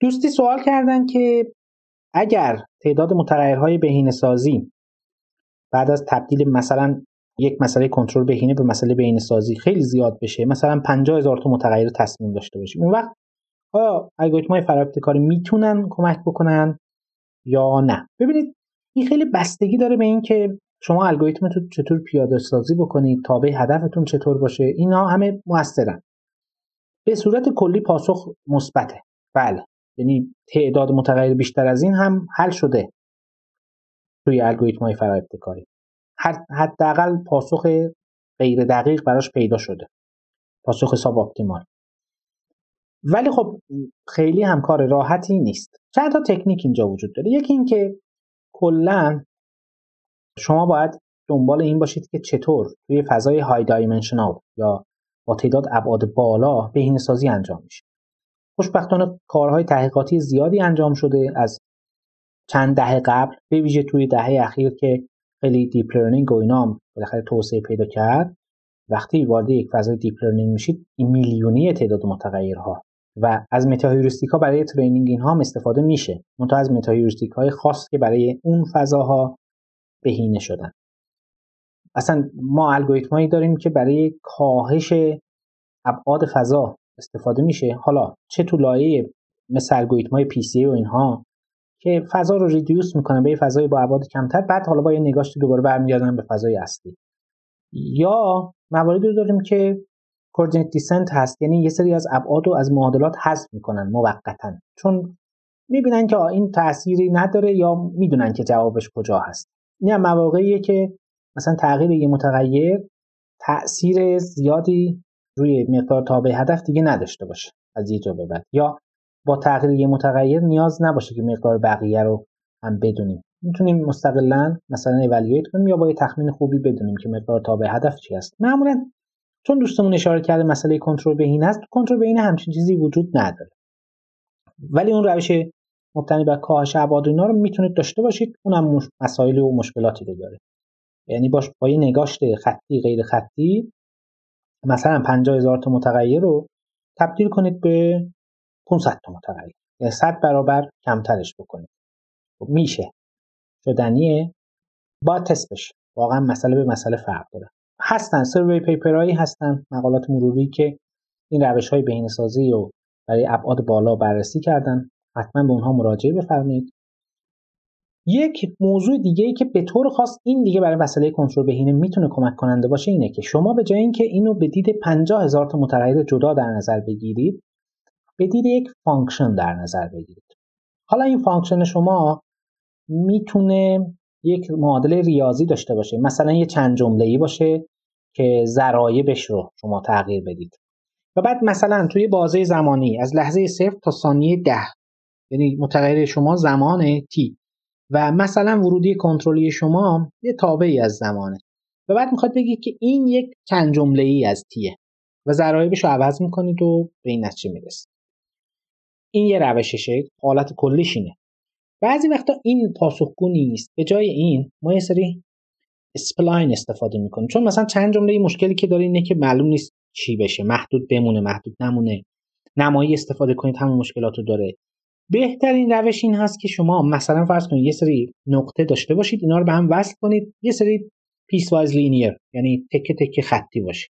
دوستی سوال کردن که اگر تعداد متغیرهای بهینه سازی بعد از تبدیل مثلا یک مسئله کنترل بهینه به مسئله بهینه سازی خیلی زیاد بشه مثلا 50 هزار تا متغیر تصمیم داشته باشیم اون وقت آیا الگوریتم های فرابطه می‌تونن کمک بکنن یا نه؟ ببینید این خیلی بستگی داره به اینکه شما الگوریتمتون چطور پیاده سازی بکنید تابع هدفتون چطور باشه اینا همه موثرن. به صورت کلی پاسخ مثبته. بله. یعنی تعداد متغیر بیشتر از این هم حل شده توی الگوریتم های فرا ابتکاری. حداقل پاسخ غیر دقیق براش پیدا شده. پاسخ حساب اپتیمال. ولی خب خیلی هم کار راحتی نیست. چند تا تکنیک اینجا وجود داره. یکی اینکه کلا شما باید دنبال این باشید که چطور توی فضای های دایمنشنال یا با تعداد ابعاد بالا بهینه سازی انجام میشه. خوشبختانه کارهای تحقیقاتی زیادی انجام شده از چند دهه قبل به ویژه توی دهه اخیر که خیلی deep learning و اینا بالاخره توسعه پیدا کرد. وقتی وارد یک فضای deep learning میشید این میلیونی تعداد متغیرها و از metaheuristic برای training اینها هم استفاده میشه. منتها از metaheuristic های خاص که برای اون فضاها بهینه شدن. اصلا ما الگوریتم داریم که برای کاهش ابعاد فضا استفاده میشه. حالا چه تو لایه مثل الگوریتم های پی و اینها که فضا رو ریدیوس می‌کنن به فضای با ابعاد کمتر بعد حالا با یه نگاش دوباره برمیگردن به فضای اصلی. یا مواردی داریم که کوردینیت دیسنت هست یعنی یه سری از ابعاد رو از معادلات حذف می‌کنن موقتا. چون می‌بینن که این تأثیری نداره یا می‌دونن که جوابش کجا هست. این هم مواقعیه که مثلا تغییر یه متغیر تاثیر زیادی روی مقدار تابع هدف دیگه نداشته باشه. از یه جا به بعد. یا با تغییر یه متغیر نیاز نباشه که مقدار بقیه رو هم بدونیم. می‌تونیم مستقلا مثلا ایوالویت کنیم یا با یه تخمین خوبی بدونیم که مقدار تابع هدف چی هست معمولا چون دوستمون اشاره کرده مسئله کنترل بهینه است کنترل بهینه همچین چیزی وجود نداره. ولی اون روش مبتنی بر کاهش ابعاد اینا رو می‌تونید داشته باشید. اونم مسائل و مشکلاتی رو داره. یعنی باش با یه نگاشت خطی غیر خطی مثلا 50 هزار تا متغیر رو تبدیل کنید به 500 تا متغیر. یعنی 100 برابر کمترش بکنید. خب میشه. شدنیه. با تست بشه. واقعا مسئله به مسئله فرق داره. هستن. سروی پیپرهایی هستن. مقالات مروری که این روش های بهینه‌سازی رو برای ابعاد بالا بررسی کردن. حتما به اونها مراجعه بفرمایید. یک موضوع دیگه ای که به طور خاص این دیگه برای مسئله کنترل بهینه می‌تونه کمک کننده باشه اینه که شما به جای اینکه اینو به دید 50 هزار تا متغیر جدا در نظر بگیرید به دید یک function در نظر بگیرید. حالا این function شما می‌تونه یک معادله ریاضی داشته باشه. مثلا یه چند جمله ای باشه که ذرایبش رو شما تغییر بدید. و بعد مثلا توی بازه زمانی از لحظه صفر تا ثانیه ده یعنی متغیر شما زمان t و مثلا ورودی کنترلی شما یه تابعی از زمانه. و بعد می‌خواد بگید که این یک چند جمله ای از تیه و ضرایبش رو عوض می‌کنید و به این نتیجه می‌رسید. این یه روششه حالت کلیش اینه. بعضی وقتا این پاسخگو نیست. به جای این ما یه سری spline استفاده می‌کنیم. چون مثلا چند جمله مشکلی که داره اینه که معلوم نیست چی بشه. محدود بمونه محدود نمونه. نمایی استفاده کنید همون مشکلات رو داره. بهترین روش این هست که شما مثلا فرض کنید یه سری نقطه داشته باشید اینا رو به هم وصل کنید یه سری piecewise linear یعنی تکه تکه خطی باشه.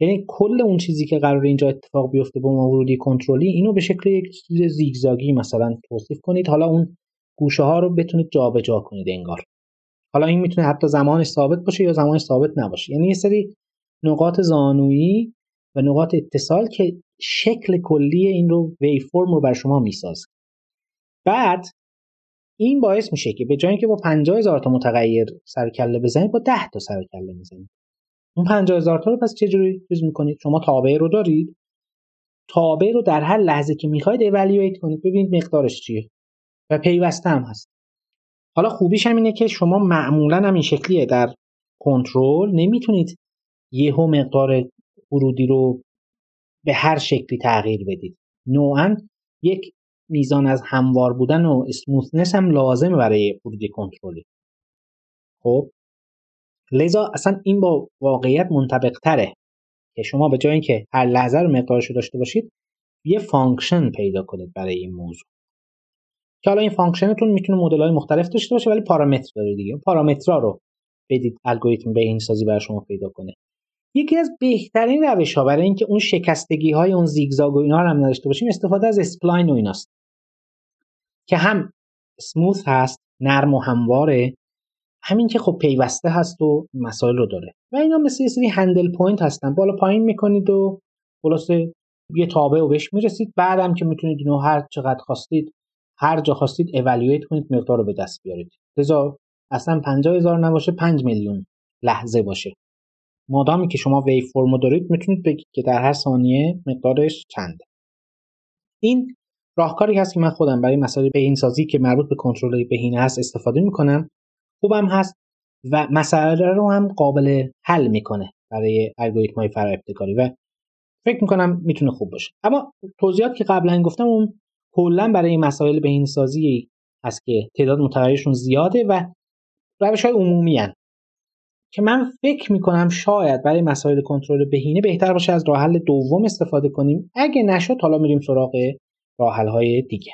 یعنی کل اون چیزی که قرار اینجا اتفاق بیفته با ورودی کنترلی اینو به شکل یک چیز زیگزاگی مثلا توصیف کنید. حالا اون گوشه ها رو بتونید جابجا جا کنید انگار. حالا این می‌تونه حتی زمانش ثابت باشه یا زمانش ثابت نباشه. یعنی یه سری نقاط زانویی و نقاط اتصال که شکل کلی این رو وی فرم رو بر شما می‌سازه. بعد این باعث میشه که به جای اینکه با 50 هزار تا متغیر سر کله بزنید با 10 تا سر کله بزنید اون 50 هزار تا رو پس چجوری چیز می‌کنید؟ شما تابع رو دارید. تابع رو در هر لحظه که می‌خواید ایوالویت کنید. ببینید مقدارش چیه. و پیوسته هم هست. حالا خوبیش هم اینه که شما معمولا هم این شکلیه. در کنترل نمی‌تونید یهو مقدار ورودی رو به هر شکلی تغییر بدید. نوعا یک میزان از هموار بودن و اسموثنس هم لازمه برای ورودی کنترلی. خب؟ لذا اصلا این با واقعیت منطبق تره که شما به جای اینکه هر لحظه رو مقدارش داشته باشید یه function پیدا کنید برای این موضوع. که حالا این function تون می‌تونه مدل های مختلف داشته باشه ولی پارامتر داره دیگه. پارامترها رو بدید الگوریتم بهینه سازی برای شما پیدا کنه. یکی از بهترین روش ها برای اینکه اون شکستگی های اون زیگزاگ و اینا رو هم نداشته باشیم استفاده از spline و ایناست. که هم سموث هست نرم و همواره همین که خب پیوسته هست و مسائل رو داره. و اینا مثل یه سری handle point هستن. بالا پایین می‌کنید و خلاصه یه تابع و بهش می‌رسید. بعدم که می‌تونید اینو هر چقدر خواستید هر جا خواستید evaluate کنید مقدار رو به دست بیارید. لذا اصلا 50 هزار نباشه 5 میلیون لحظه باشه. مادامی که شما waveform و دارید می‌تونید بگید که در هر ثانیه مقدارش چنده. این راهکاری هست که من خودم برای مسائل بهینه‌سازی که مربوط به کنترل بهینه هست استفاده می‌کنم. خوبم هست و مسئله رو هم قابل حل می‌کنه برای الگوریتم های و فکر می‌کنم می‌تونه خوب باشه. اما توضیحات که قبلا گفتم اون کلا برای مسائل بهینه‌سازی هست که تعداد متغیرشون زیاده و روش های عمومی هن. که من فکر می‌کنم شاید برای مسائل کنترل بهینه بهتر باشه از راه حل دوم استفاده کنیم. اگه نشد حالا میریم سراغ راه های دیگه.